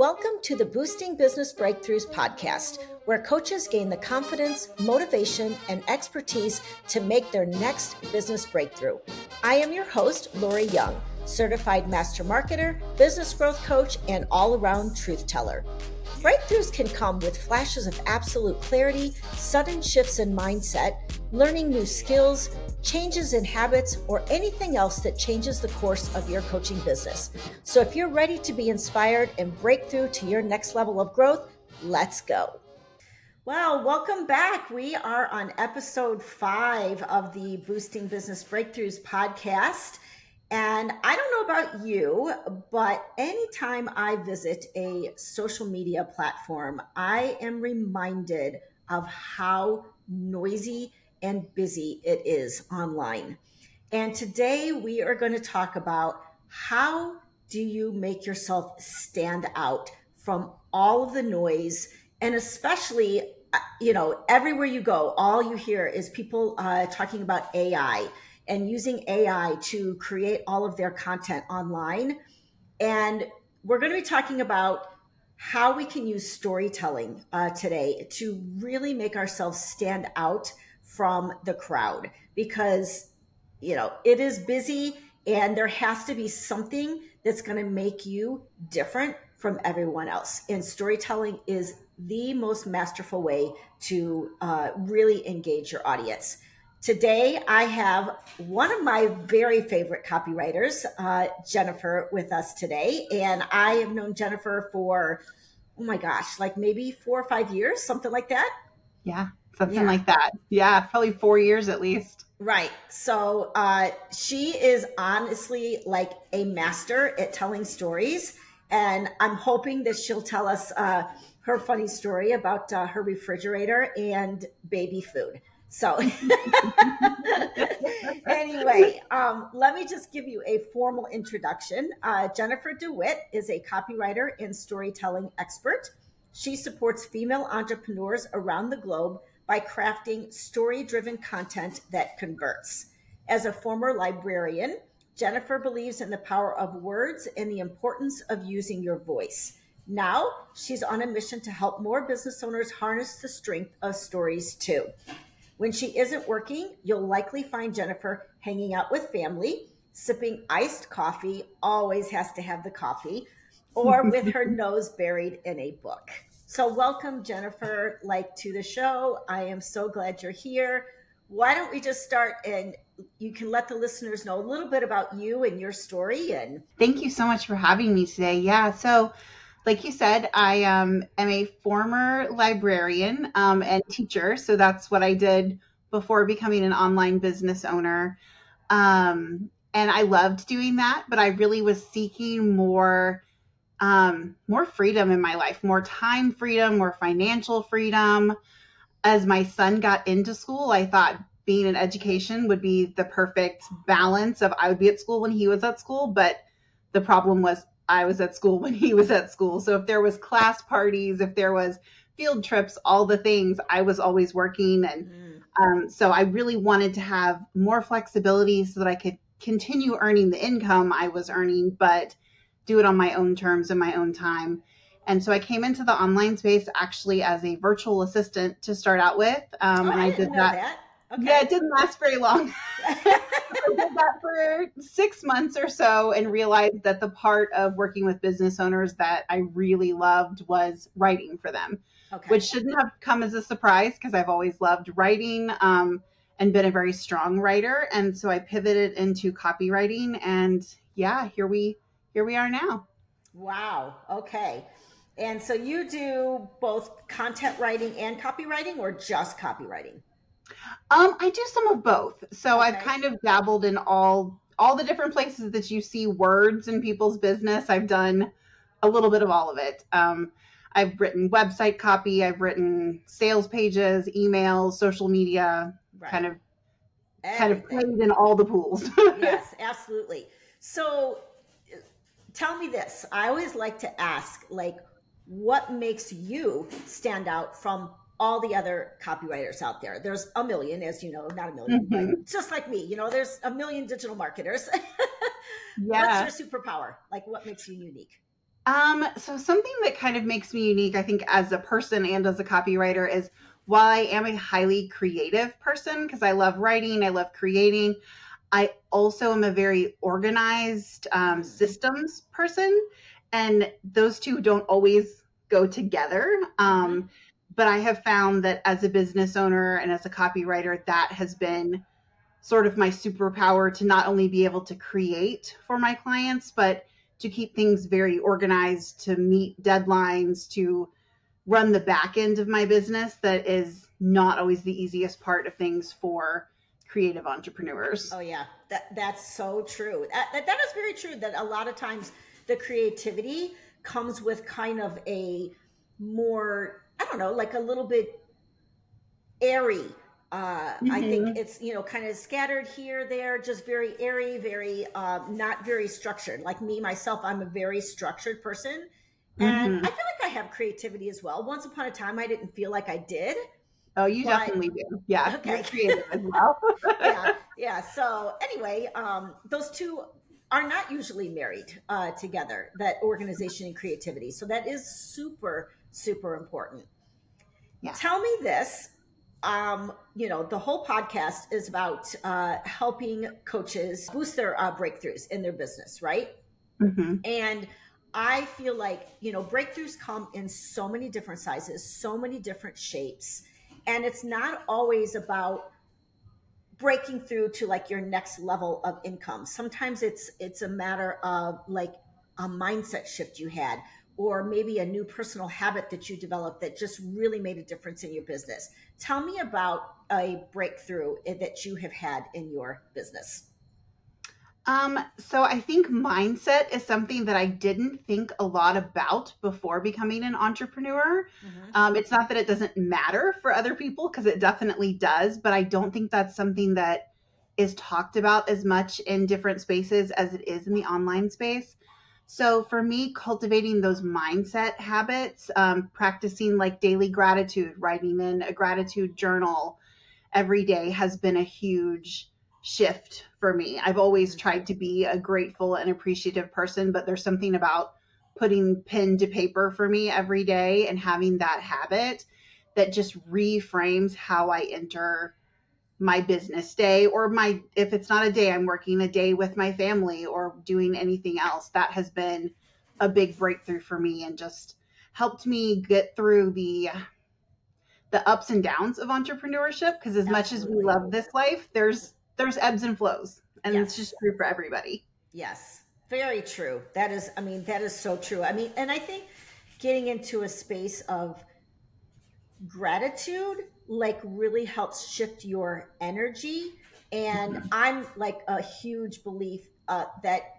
Welcome to the Boosting Business Breakthroughs podcast, where coaches gain the confidence, motivation, and expertise to make their next business breakthrough. I am your host, Lori Young, certified master marketer, business growth coach, and all around truth teller. Breakthroughs can come with flashes of absolute clarity, sudden shifts in mindset, learning new skills, changes in habits, or anything else that changes the course of your coaching business. So if you're ready to be inspired and break through to your next level of growth, let's go. Well, welcome back. We are on episode five of the Boosting Business Breakthroughs podcast. And I don't know about you, but anytime I visit a social media platform, I am reminded of how noisy and busy it is online. And today we are going to talk about how do you make yourself stand out from all of the noise and especially uh, you know everywhere you go all you hear is people uh, talking about ai and using ai to create all of their content online. And we're going to be talking about how we can use storytelling uh, today to really make ourselves stand out from the crowd. Because you know it is busy and there has to be something that's going to make you different from everyone else. And storytelling is the most masterful way to uh, really engage your audience today i have one of my very favorite copywriters uh, jennifer with us today and i have known jennifer for oh my gosh like maybe four or five years something like that yeah something yeah. like that. Yeah, probably four years at least. Right. So uh, she is honestly like a master at telling stories. And I'm hoping that she'll tell us uh, her funny story about uh, her refrigerator and baby food. So, anyway, um, let me just give you a formal introduction. Uh, Jennifer DeWitt is a copywriter and storytelling expert. She supports female entrepreneurs around the globe by crafting story driven content that converts. As a former librarian, Jennifer believes in the power of words and the importance of using your voice. Now, she's on a mission to help more business owners harness the strength of stories too. When she isn't working, you'll likely find Jennifer hanging out with family, sipping iced coffee, always has to have the coffee, or with her nose buried in a book. So, welcome, Jennifer, like to the show. I am so glad you're here. Why don't we just start and you can let the listeners know a little bit about you and your story and Thank you so much for having me today. Yeah, so like you said, I um, am a former librarian um, and teacher. So that's what I did before becoming an online business owner. Um, and I loved doing that, but I really was seeking more um, more freedom in my life, more time freedom, more financial freedom. As my son got into school, I thought being in education would be the perfect balance of I would be at school when he was at school, but the problem was I was at school when he was at school. So if there was class parties, if there was field trips, all the things, I was always working and mm. um, so I really wanted to have more flexibility so that I could continue earning the income I was earning, but do it on my own terms and my own time. And so I came into the online space actually as a virtual assistant to start out with. Um, oh, and I, I did that. that. Okay. Yeah, it didn't last very long. I did that for six months or so and realized that the part of working with business owners that I really loved was writing for them, okay. which shouldn't have come as a surprise because I've always loved writing um, and been a very strong writer. And so I pivoted into copywriting. And yeah, here we here we are now. Wow. Okay. And so you do both content writing and copywriting or just copywriting? Um, I do some of both. So okay. I've kind of dabbled in all all the different places that you see words in people's business. I've done a little bit of all of it. Um, I've written website copy, I've written sales pages, emails, social media, right. kind of Everything. kind of played in all the pools. yes, absolutely. So tell me this. I always like to ask, like, what makes you stand out from all the other copywriters out there? There's a million, as you know, not a 1000000 mm-hmm. but just like me, you know, there's a million digital marketers. yeah. What's your superpower? Like, what makes you unique? Um, so something that kind of makes me unique, I think, as a person and as a copywriter is while I am a highly creative person because I love writing, I love creating, I also am a very organized um, systems person, and those two don't always go together. Um, but I have found that as a business owner and as a copywriter, that has been sort of my superpower to not only be able to create for my clients, but to keep things very organized, to meet deadlines, to run the back end of my business that is not always the easiest part of things for creative entrepreneurs. Oh yeah, that that's so true. That, that, that is very true. That a lot of times the creativity comes with kind of a more I don't know, like a little bit airy. Uh, mm-hmm. I think it's you know kind of scattered here, there, just very airy, very uh, not very structured. Like me myself, I'm a very structured person, and mm-hmm. I feel like I have creativity as well. Once upon a time, I didn't feel like I did. Oh, you but, definitely do. Yeah, okay. creative as well. yeah, yeah. So anyway, um, those two are not usually married uh, together. That organization and creativity. So that is super, super important. Yeah. Tell me this. Um, you know, the whole podcast is about uh, helping coaches boost their uh, breakthroughs in their business, right? Mm-hmm. And I feel like, you know, breakthroughs come in so many different sizes, so many different shapes and it's not always about breaking through to like your next level of income sometimes it's it's a matter of like a mindset shift you had or maybe a new personal habit that you developed that just really made a difference in your business tell me about a breakthrough that you have had in your business um, so I think mindset is something that I didn't think a lot about before becoming an entrepreneur. Mm-hmm. Um, it's not that it doesn't matter for other people because it definitely does, but I don't think that's something that is talked about as much in different spaces as it is in the online space. So for me, cultivating those mindset habits, um, practicing like daily gratitude, writing in a gratitude journal every day has been a huge shift for me. I've always tried to be a grateful and appreciative person, but there's something about putting pen to paper for me every day and having that habit that just reframes how I enter my business day or my if it's not a day I'm working a day with my family or doing anything else that has been a big breakthrough for me and just helped me get through the the ups and downs of entrepreneurship because as Absolutely. much as we love this life there's there's ebbs and flows, and yes. it's just true for everybody. Yes, very true. That is, I mean, that is so true. I mean, and I think getting into a space of gratitude like really helps shift your energy and i'm like a huge belief uh, that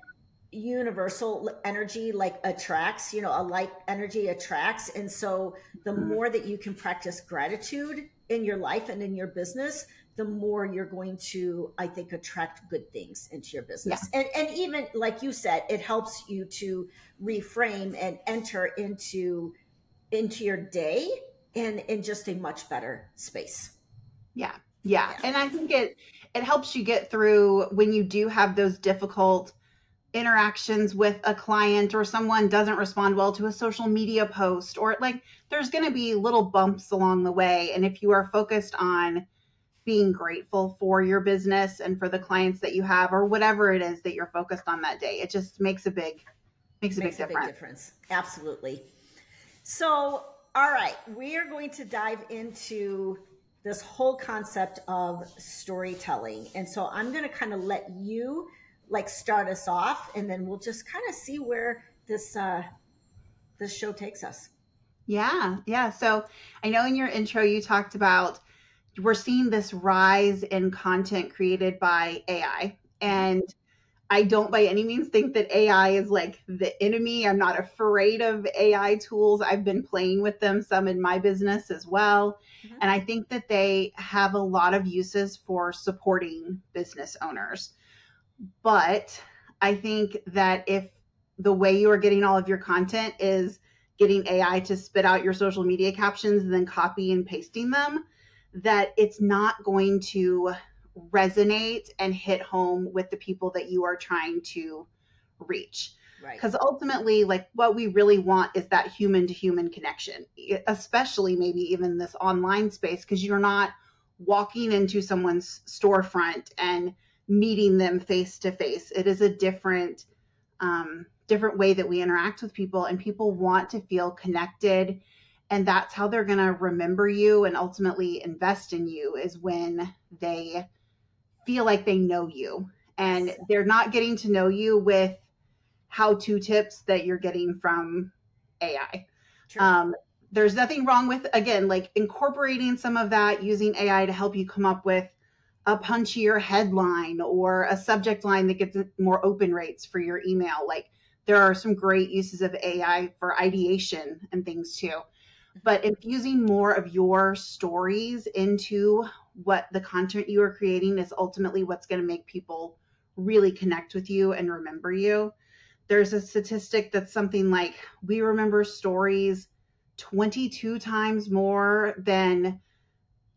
universal energy like attracts you know a like energy attracts and so the mm-hmm. more that you can practice gratitude in your life and in your business the more you're going to, I think, attract good things into your business. Yeah. And, and even like you said, it helps you to reframe and enter into into your day in in just a much better space. Yeah. Yeah. yeah. And I think it it helps you get through when you do have those difficult interactions with a client or someone doesn't respond well to a social media post or like there's going to be little bumps along the way and if you are focused on being grateful for your business and for the clients that you have or whatever it is that you're focused on that day. It just makes a big makes a, makes big, a difference. big difference. Absolutely. So, all right, we are going to dive into this whole concept of storytelling. And so I'm going to kind of let you like start us off and then we'll just kind of see where this uh this show takes us. Yeah. Yeah. So, I know in your intro you talked about we're seeing this rise in content created by AI. And I don't by any means think that AI is like the enemy. I'm not afraid of AI tools. I've been playing with them some in my business as well. Mm-hmm. And I think that they have a lot of uses for supporting business owners. But I think that if the way you are getting all of your content is getting AI to spit out your social media captions and then copy and pasting them, that it's not going to resonate and hit home with the people that you are trying to reach. Because right. ultimately, like what we really want is that human to human connection, especially maybe even this online space, because you're not walking into someone's storefront and meeting them face to face. It is a different, um, different way that we interact with people, and people want to feel connected. And that's how they're going to remember you and ultimately invest in you is when they feel like they know you and they're not getting to know you with how to tips that you're getting from AI. Um, there's nothing wrong with, again, like incorporating some of that using AI to help you come up with a punchier headline or a subject line that gets more open rates for your email. Like there are some great uses of AI for ideation and things too. But infusing more of your stories into what the content you are creating is ultimately what's going to make people really connect with you and remember you. There's a statistic that's something like we remember stories 22 times more than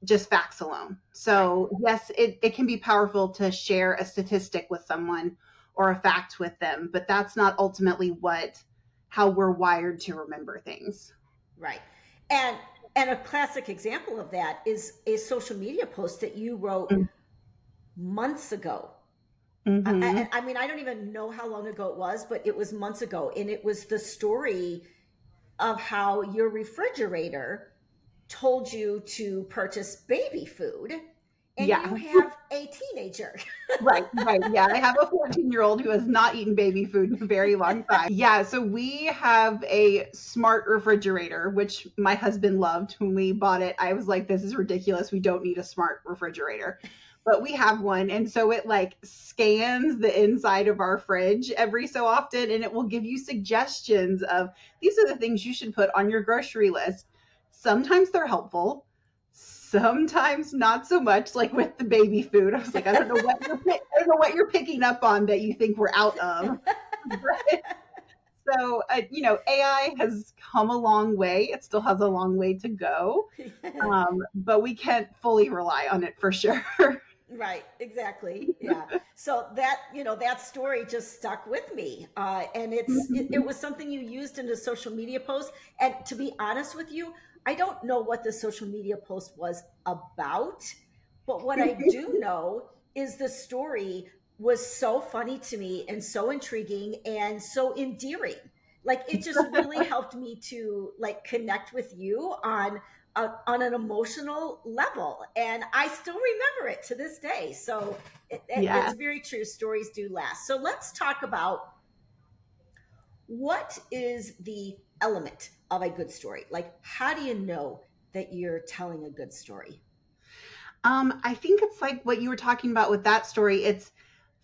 just facts alone. So, yes, it, it can be powerful to share a statistic with someone or a fact with them, but that's not ultimately what how we're wired to remember things. Right. And and a classic example of that is a social media post that you wrote mm-hmm. months ago Mm-hmm. I, I, mean, I don't even know how long ago it was, but it was months ago. And it was the story of how your refrigerator told you to purchase baby food and yeah. you have a teenager. right, right. Yeah, I have a 14 year old who has not eaten baby food in a very long time. Yeah, so we have a smart refrigerator, which my husband loved when we bought it. I was like, this is ridiculous. We don't need a smart refrigerator but we have one and so it like scans the inside of our fridge every so often and it will give you suggestions of these are the things you should put on your grocery list sometimes they're helpful sometimes not so much like with the baby food i was like i don't know what you're i don't know what you're picking up on that you think we're out of so uh, you know ai has come a long way it still has a long way to go um, but we can't fully rely on it for sure Right, exactly. Yeah. so that, you know, that story just stuck with me. Uh, and it's, it, it, was something you used in a social media post. And to be honest with you, I don't know what the social media post was about, but what I do know is the story was so funny to me and so intriguing and so endearing. Like it just really helped me to like connect with you on uh, on an emotional level and i still remember it to this day so it, yeah. it's very true stories do last so let's talk about what is the element of a good story? Like how do you know that you're telling a good story? Um, i think it's like what you were talking about with that story. It's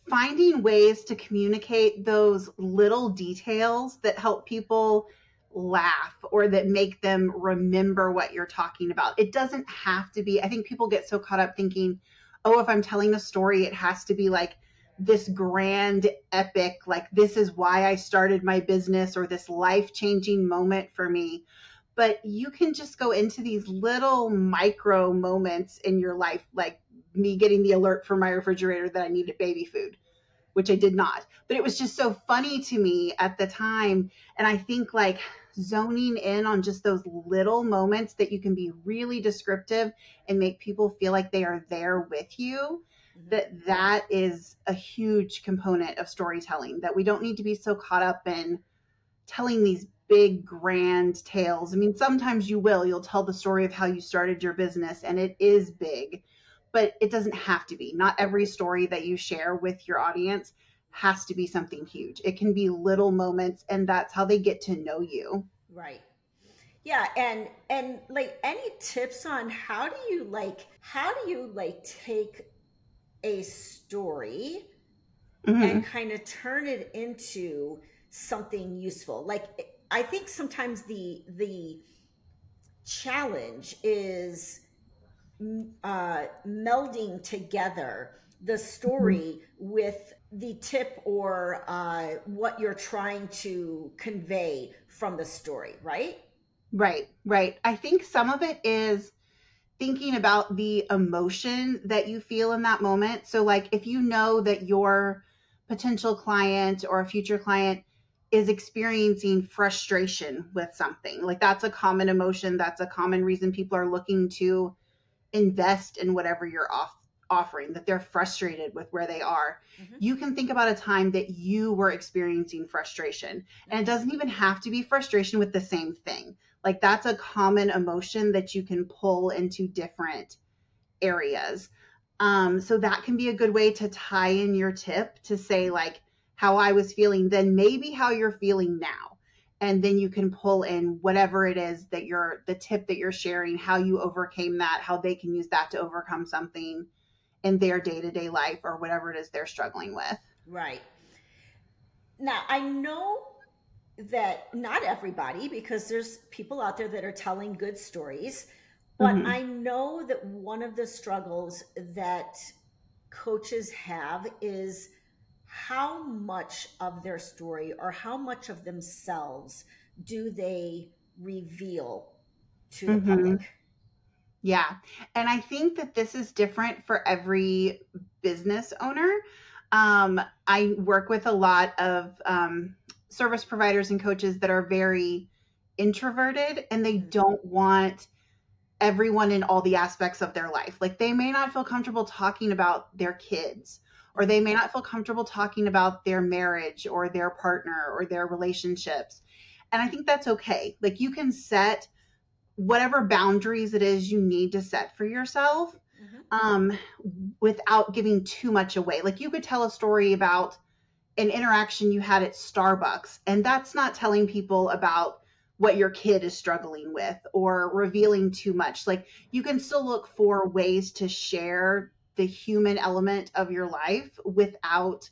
finding ways to communicate those little details that help people laugh or that make them remember what you're talking about. It doesn't have to be, I think people get so caught up thinking, oh, if I'm telling a story, it has to be like this grand epic, like this is why I started my business or this life changing moment for me. But you can just go into these little micro moments in your life, like me getting the alert from my refrigerator that I needed baby food which I did not. But it was just so funny to me at the time. And I think like zoning in on just those little moments that you can be really descriptive and make people feel like they are there with you. That that is a huge component of storytelling that we don't need to be so caught up in telling these big grand tales i mean sometimes you will you'll tell the story of how you started your business and it is big but it doesn't have to be not every story that you share with your audience has to be something huge. It can be little moments and that's how they get to know you. Right. Yeah, and and like any tips on how do you like how do you like take a story mm-hmm. and kind of turn it into something useful? Like I think sometimes the the challenge is uh, melding together the story mm-hmm. with the tip or uh, what you're trying to convey from the story, right? Right, right. I think some of it is thinking about the emotion that you feel in that moment. So, like, if you know that your potential client or a future client is experiencing frustration with something. Like that's a common emotion. That's a common reason people are looking to invest in whatever you're off offering that they're frustrated with where they are. Mm-hmm. You can think about a time that you were experiencing frustration. Mm-hmm. And it doesn't even have to be frustration with the same thing. Like that's a common emotion that you can pull into different areas. Um, so that can be a good way to tie in your tip to say like how I was feeling, then maybe how you're feeling now. And then you can pull in whatever it is that you're the tip that you're sharing, how you overcame that, how they can use that to overcome something in their day-to-day life or whatever it is they're struggling with. Right. Now, I know that not everybody because there's people out there that are telling good stories, but mm-hmm. I know that one of the struggles that coaches have is how much of their story or how much of themselves do they reveal to the mm-hmm. public? Yeah. And I think that this is different for every business owner. Um, I work with a lot of um, service providers and coaches that are very introverted and they mm-hmm. don't want everyone in all the aspects of their life. Like they may not feel comfortable talking about their kids or they may not feel comfortable talking about their marriage or their partner or their relationships. And I think that's okay. Like you can set whatever boundaries it is you need to set for yourself mm-hmm. um, without giving too much away. Like you could tell a story about an interaction you had at Starbucks, and that's not telling people about what your kid is struggling with or revealing too much. Like you can still look for ways to share the human element of your life without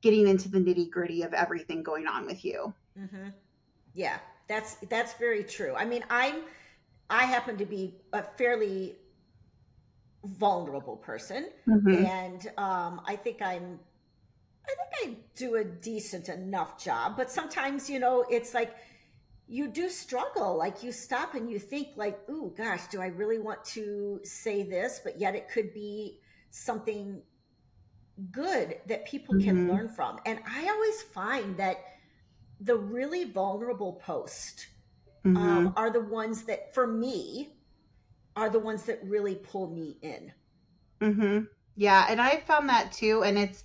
getting into the nitty gritty of everything going on with you. Mm-hmm. Yeah, that's that's very true. I mean, I'm I happen to be a fairly vulnerable person, mm-hmm. and um, I think I'm I think I do a decent enough job. But sometimes, you know, it's like you do struggle. Like you stop and you think, like, "Ooh, gosh, do I really want to say this?" But yet, it could be something good that people mm-hmm. can learn from. And I always find that the really vulnerable posts um, mm-hmm. um, are the ones that, for me, are the ones that really pull me in. Mm-hmm. Yeah, and I found that too. And it's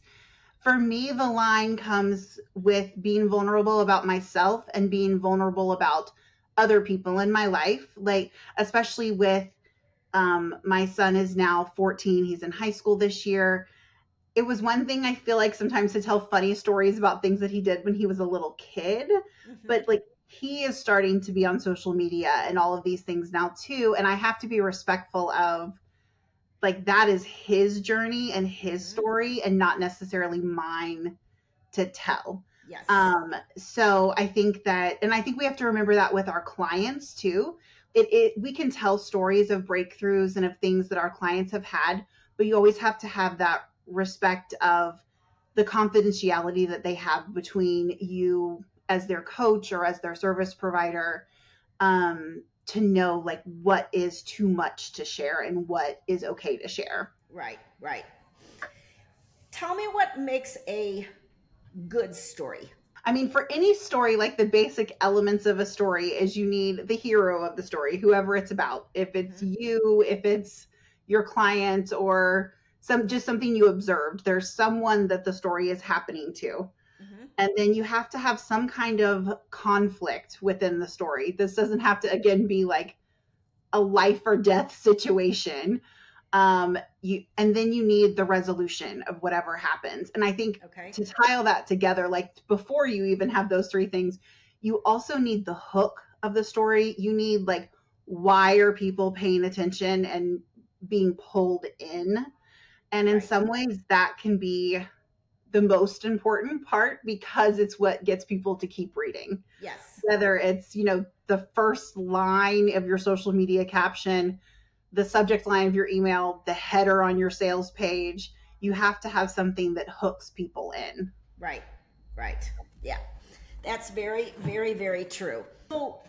for me, the line comes with being vulnerable about myself and being vulnerable about other people in my life. Like, especially with um, my son is now 14. He's in high school this year. It was one thing I feel like sometimes to tell funny stories about things that he did when he was a little kid, mm-hmm. but like he is starting to be on social media and all of these things now too. And I have to be respectful of like that is his journey and his mm-hmm. story and not necessarily mine to tell. Yes. Um, so I think that, and I think we have to remember that with our clients too it, it we can tell stories of breakthroughs and of things that our clients have had but you always have to have that respect of the confidentiality that they have between you as their coach or as their service provider um, to know like what is too much to share and what is okay to share right right tell me what makes a good story I mean, for any story, like the basic elements of a story is you need the hero of the story, whoever it's about. If it's mm-hmm. you, if it's your client, or some just something you observed, there's someone that the story is happening to. And then you have to have some kind of conflict within the story. This doesn't have to again be like a life or death situation um you and then you need the resolution of whatever happens and i think okay. to tile that together like before you even have those three things you also need the hook of the story you need like why are people paying attention and being pulled in and in right. some ways that can be the most important part because it's what gets people to keep reading yes whether it's you know the first line of your social media caption the subject line of your email, the header on your sales page. You have to have something that hooks people in. Right, right. Yeah. That's very, very, very true. So,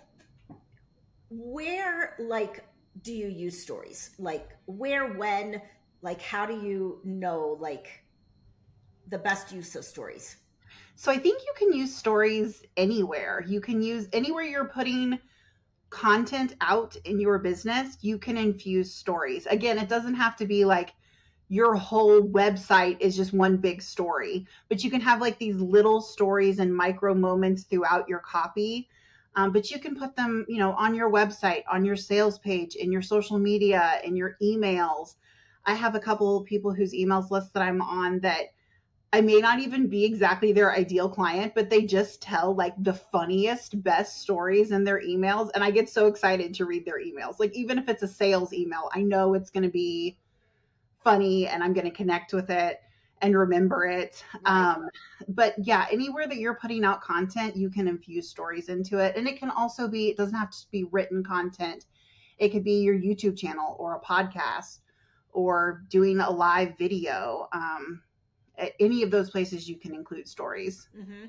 where, like, do you use stories? Like, where, when, like, how do you know, like, the best use of stories? So I think you can use stories anywhere. You can use anywhere you're putting content out in your business, you can infuse stories. Again, it doesn't have to be like your whole website is just one big story, but you can have like these little stories and micro moments throughout your copy. Um, but you can put them, you know, on your website, on your sales page, in your social media, in your emails. I have a couple of people whose emails list that I'm on that I may not even be exactly their ideal client, but they just tell like the funniest, best stories in their emails. And I get so excited to read their emails. Like, even if it's a sales email, I know it's going to be funny and I'm going to connect with it and remember it. Right. Um, but yeah, anywhere that you're putting out content, you can infuse stories into it. And it can also be, it doesn't have to be written content, it could be your YouTube channel or a podcast or doing a live video. Um, at any of those places you can include stories. Mm-hmm.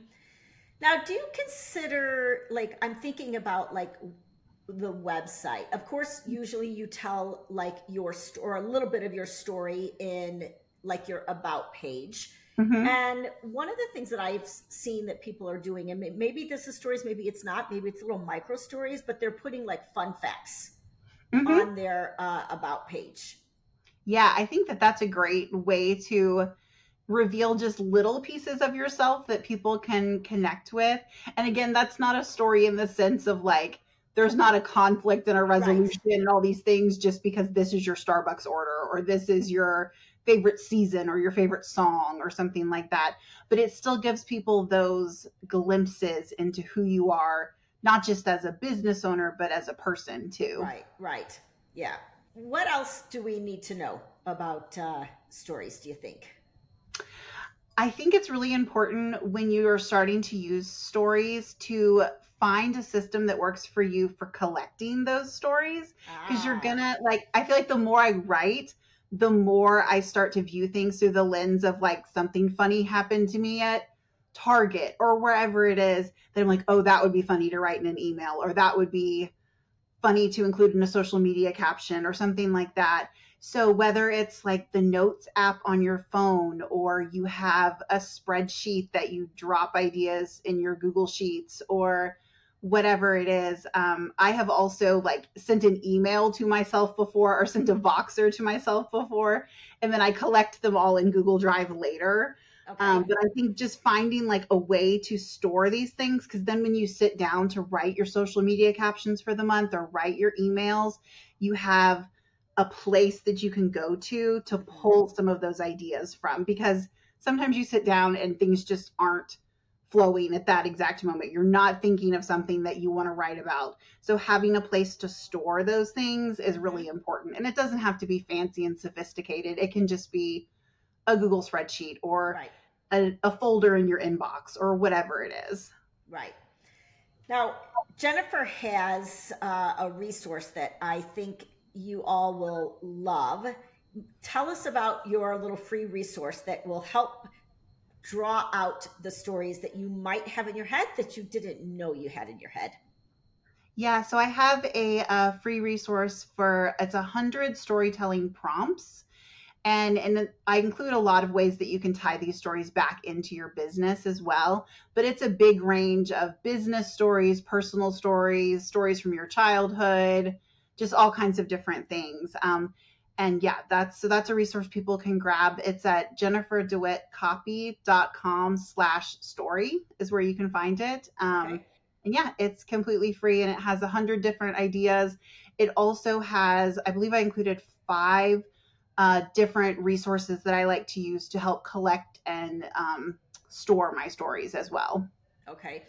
Now, do you consider like I'm thinking about like the website? Of course, usually you tell like your st- or a little bit of your story in like your about page. Mm-hmm. And one of the things that I've seen that people are doing, and maybe this is stories, maybe it's not, maybe it's little micro stories, but they're putting like fun facts mm-hmm. on their uh, about page. Yeah, I think that that's a great way to reveal just little pieces of yourself that people can connect with. And again, that's not a story in the sense of like, there's not a conflict and a resolution right. and all these things just because this is your Starbucks order or this is your favorite season or your favorite song or something like that. But it still gives people those glimpses into who you are, not just as a business owner, but as a person too. Right, right. Yeah. What else do we need to know about uh, stories, do you think? I think it's really important when you are starting to use stories to find a system that works for you for collecting those stories because ah. you're gonna like I feel like the more I write, the more I start to view things through the lens of like something funny happened to me at Target or wherever it is that I'm like, oh, that would be funny to write in an email or that would be funny to include in a social media caption or something like that. So whether it's like the notes app on your phone or you have a spreadsheet that you drop ideas in your Google Sheets or whatever it is, um, I have also like sent an email to myself before or sent a Voxer to myself before, and then I collect them all in Google Drive later. Okay. Um, but I think just finding like a way to store these things, because then when you sit down to write your social media captions for the month or write your emails, you have a place that you can go to to pull some of those ideas from because sometimes you sit down and things just aren't flowing at that exact moment. You're not thinking of something that you want to write about. So having a place to store those things is really important. And it doesn't have to be fancy and sophisticated. It can just be a Google spreadsheet or right. a, a folder in your inbox or whatever it is. Right. Now, Jennifer has uh, a resource that I think you all will love. Tell us about your little free resource that will help draw out the stories that you might have in your head that you didn't know you had in your head. Yeah, so I have a, a free resource for it's a hundred storytelling prompts, and and I include a lot of ways that you can tie these stories back into your business as well. But it's a big range of business stories, personal stories, stories from your childhood, just all kinds of different things. Um, and yeah, that's so that's a resource people can grab. It's at jenniferdewittcopy.com slash story is where you can find it. Um, okay. And yeah, it's completely free and it has a hundred different ideas. It also has, I believe I included five uh, different resources that I like to use to help collect and um, store my stories as well. Okay.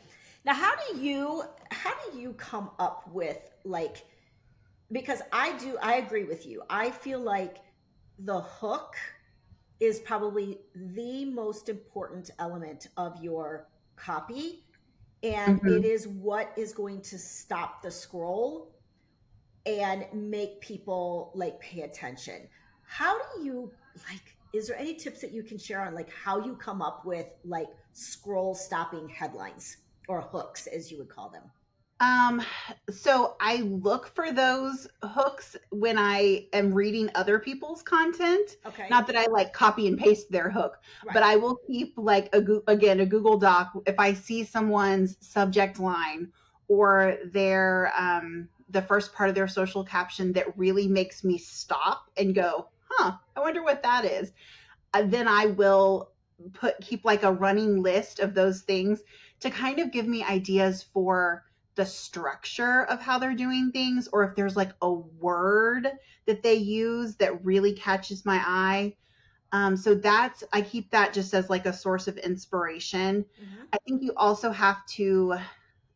Now, how do you how do you come up with like because I do, I agree with you. I feel like the hook is probably the most important element of your copy. And mm-hmm. it is what is going to stop the scroll and make people like pay attention. How do you like, is there any tips that you can share on like how you come up with like scroll stopping headlines or hooks, as you would call them? Um, so I look for those hooks when I am reading other people's content. Okay. Not that I like copy and paste their hook, Right. but I will keep like a again a Google Doc if I see someone's subject line or their um the first part of their social caption that really makes me stop and go, "Huh, I wonder what that is." Uh, then I will put keep like a running list of those things to kind of give me ideas for the structure of how they're doing things or if there's like a word that they use that really catches my eye. Um, so that's i keep that just as like a source of inspiration. Mhm. i think you also have to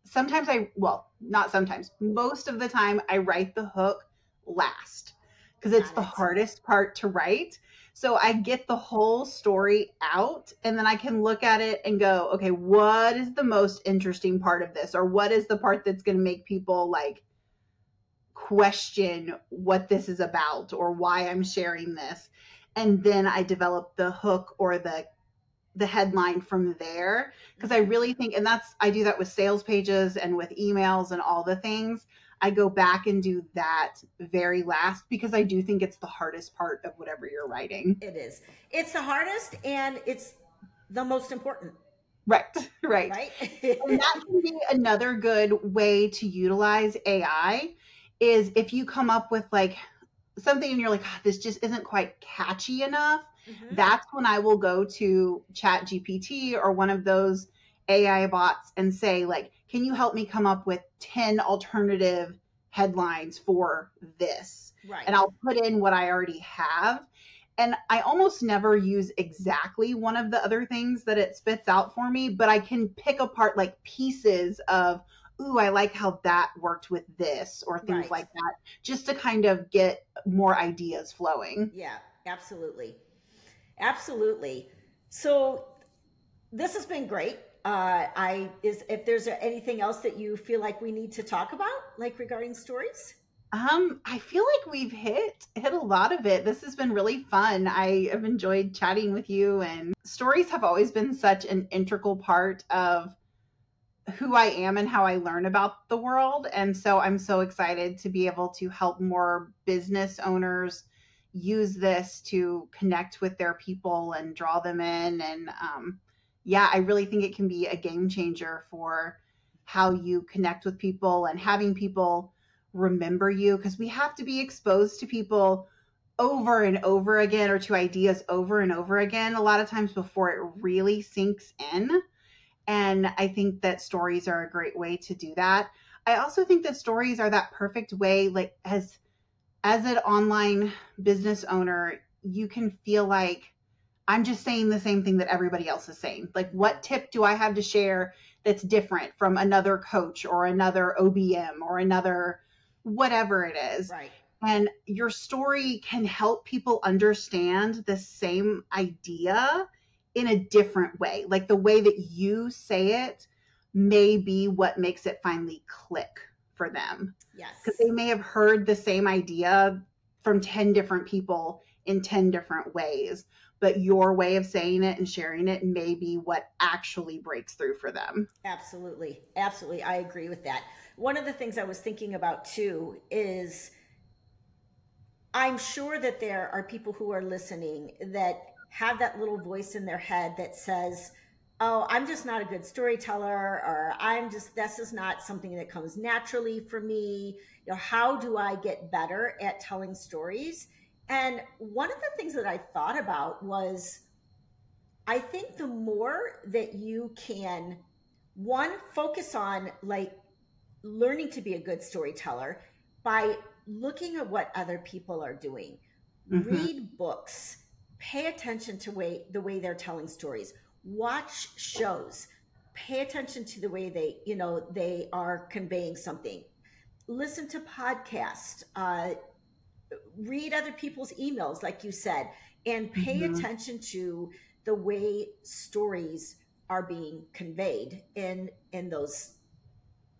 sometimes i well not sometimes most of the time i write the hook last because it's the hardest part to write so I get the whole story out and then I can look at it and go, okay, what is the most interesting part of this? Or what is the part that's going to make people like question what this is about or why I'm sharing this? And then I develop the hook or the the headline from there because I mm-hmm. really think and that's I do that with sales pages and with emails and all the things. I go back and do that very last because I do think it's the hardest part of whatever you're writing. It is. It's the hardest and it's the most important, Right, right. right? And that can be another good way to utilize AI is if you come up with like something and you're like, "Ah, this just isn't quite catchy enough. Mhm. That's when I will go to Chat GPT or one of those AI bots and say, like, can you help me come up with 10 alternative headlines for this? right. and I'll put in what I already have. And I almost never use exactly one of the other things that it spits out for me, but I can pick apart like pieces of, ooh, I like how that worked with this or things Right. like that, just to kind of get more ideas flowing. Yeah, absolutely. Absolutely. So this has been great. Uh, I is if there's anything else that you feel like we need to talk about, like regarding stories. Um, I feel like we've hit hit a lot of it. This has been really fun. I have enjoyed chatting with you and stories have always been such an integral part of who I am and how I learn about the world. And so I'm so excited to be able to help more business owners use this to connect with their people and draw them in. And um, yeah, I really think it can be a game changer for how you connect with people and having people remember you because we have to be exposed to people over and over again or to ideas over and over again a lot of times before it really sinks in. And i think that stories are a great way to do that. I also think that stories are that perfect way like as as an online business owner you can feel like i'm just saying the same thing that everybody else is saying. Like what tip do i have to share that's different from another coach or another obm or another whatever it is? Right. and your story can help people understand the same idea in a different way. Like the way that you say it may be what makes it finally click for them. Yes. because they may have heard the same idea from 10 different people in 10 different ways but your way of saying it and sharing it may be what actually breaks through for them Absolutely. Absolutely. I agree with that. One of the things I was thinking about too is I'm sure that there are people who are listening that have that little voice in their head that says, Oh, I'm just not a good storyteller, or I'm just, this is not something that comes naturally for me. You know, how do I get better at telling stories? And one of the things that I thought about was I think the more that you can one focus on like learning to be a good storyteller by looking at what other people are doing. Mhm. read books. Pay attention to way the way they're telling stories. Watch shows. Pay attention to the way they you know they are conveying something. Listen to podcasts. Uh, read other people's emails like you said and pay Mhm. attention to the way stories are being conveyed in in those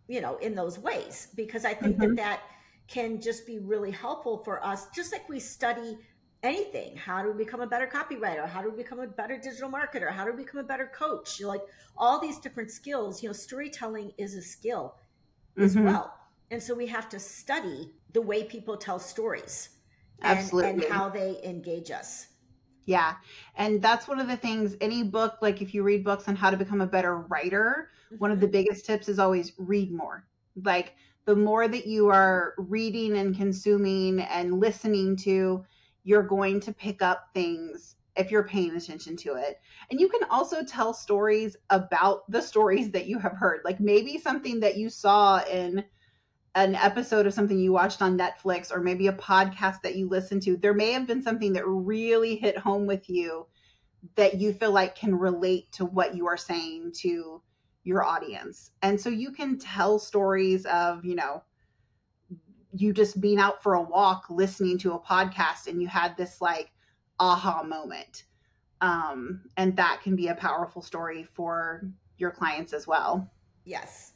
you know in those ways because i think that Mhm. that can just be really helpful for us just like we study anything how to become a better copywriter how to become a better digital marketer how to become a better coach like all these different skills you know storytelling is a skill as well. And so we have to study the way people tell stories and, Absolutely. and how they engage us. Yeah. And that's one of the things, any book, like if you read books on how to become a better writer, one of the mm-hmm. biggest tips is always read more. Like the more that you are reading and consuming and listening to, you're going to pick up things if you're paying attention to it. And you can also tell stories about the stories that you have heard. Like maybe something that you saw in an episode of something you watched on Netflix or maybe a podcast that you listened to, there may have been something that really hit home with you that you feel like can relate to what you are saying to your audience. And so you can tell stories of, you know, you just being out for a walk listening to a podcast and you had this like aha moment. Um, and that can be a powerful story for your clients as well. Yes.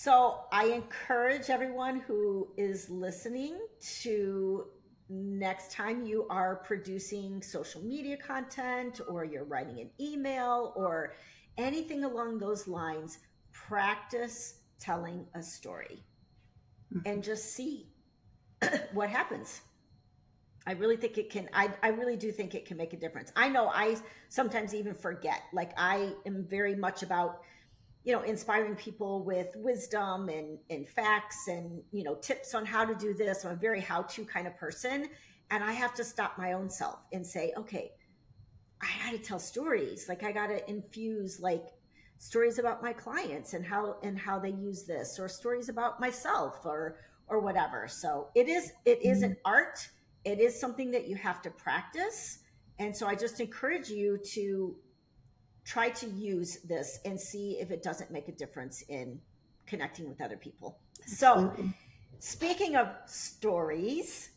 So I encourage everyone who is listening to next time you are producing social media content or you're writing an email or anything along those lines, practice telling a story mm-hmm. and just see what happens. I really think it can, I, I really do think it can make a difference. I know I sometimes even forget, like, I am very much about you know inspiring people with wisdom and and facts and you know tips on how to do this. I'm a very how to kind of person and i have to stop my own self and say okay i got to tell stories. Like i got to infuse like stories about my clients and how and how they use this or stories about myself or or whatever. So it is it is an mm-hmm. art. It is something that you have to practice. And so i just encourage you to try to use this and see if it doesn't make a difference in connecting with other people. So, speaking of stories,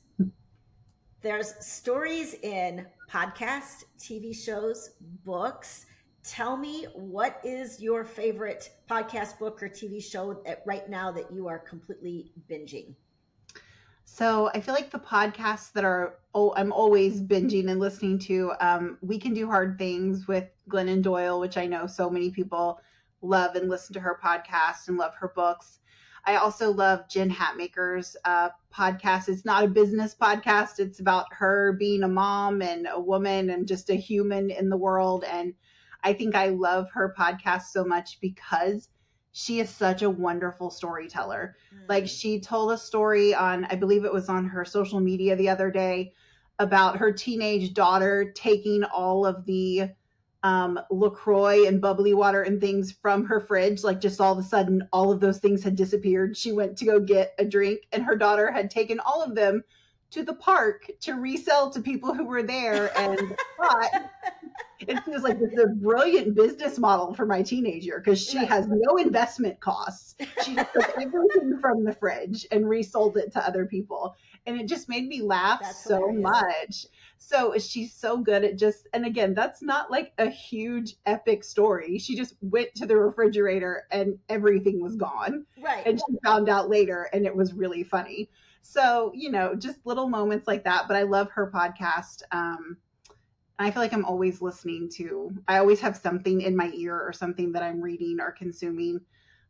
there's stories in podcasts, TV shows, books. Tell me what is your favorite podcast, book, or TV show that right now that you are completely binging? So I feel like the podcasts that are oh I'm always binging and listening to um, we can do hard things with Glennon Doyle, which I know so many people love and listen to her podcast and love her books. I also love Jen Hatmaker's uh, podcast. It's not a business podcast. It's about her being a mom and a woman and just a human in the world. And I think I love her podcast so much because she is such a wonderful storyteller. Mm. Like she told a story on, I believe it was on her social media the other day about her teenage daughter taking all of the um, LaCroix and bubbly water and things from her fridge. Like just all of a sudden, all of those things had disappeared. She went to go get a drink and her daughter had taken all of them to the park to resell to people who were there and thought it feels like this a brilliant business model for my teenager because she has no investment costs. She took everything from the fridge and resold it to other people. And it just made me laugh that's so hilarious. much. So she's so good at just, and again, that's not like a huge epic story. She just went to the refrigerator and everything was gone. Right. And she found out later and it was really funny. So, you know, just little moments like that. But I love her podcast. Um, I feel like I'm always listening to, I always have something in my ear or something that I'm reading or consuming.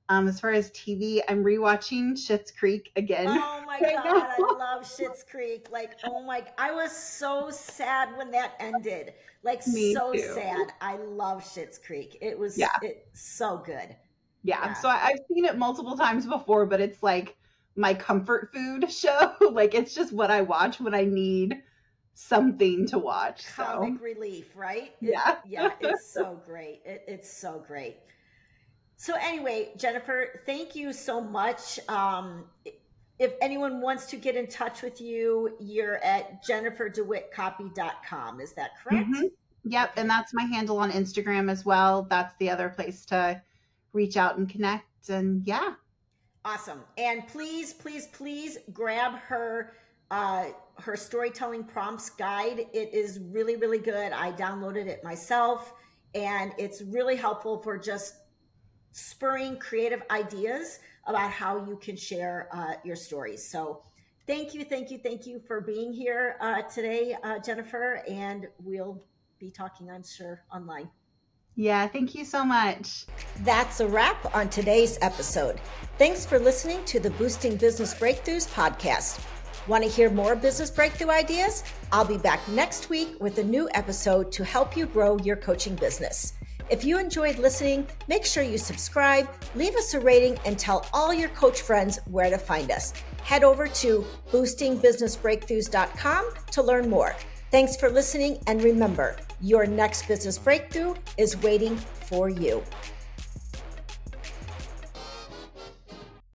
Um, as far as TV, I'm rewatching Schitt's Creek again. Oh my right god, now. I love Schitt's Creek. Like, oh my, I was so sad when that ended. Like, Me so too. sad. I love Schitt's Creek. It was, yeah. It, so good. Yeah. yeah. So I, I've seen it multiple times before, but it's like my comfort food show. like, it's just what I watch when I need something to watch. Comic so. relief, right? Yeah. It, yeah, it's so great. It, it's so great. So anyway, Jennifer, thank you so much. Um, if anyone wants to get in touch with you, you're at jenniferdewittcopy.com. Is that correct? Mm-hmm. Yep. Okay. And that's my handle on Instagram as well. That's the other place to reach out and connect. And yeah. Awesome. And please, please, please grab her uh, her storytelling prompts guide. It is really, really good. I downloaded it myself, and it's really helpful for just spurring creative ideas about how you can share uh, your stories. So, thank you, thank you, thank you for being here uh, today, uh, Jennifer, and we'll be talking, I'm sure, online. Yeah, thank you so much. That's a wrap on today's episode. Thanks for listening to the Boosting Business Breakthroughs podcast. Want to hear more business breakthrough ideas? I'll be back next week with a new episode to help you grow your coaching business. If you enjoyed listening, make sure you subscribe, leave us a rating, and tell all your coach friends where to find us. Head over to boostingbusinessbreakthroughs.com to learn more. Thanks for listening, and remember, your next business breakthrough is waiting for you.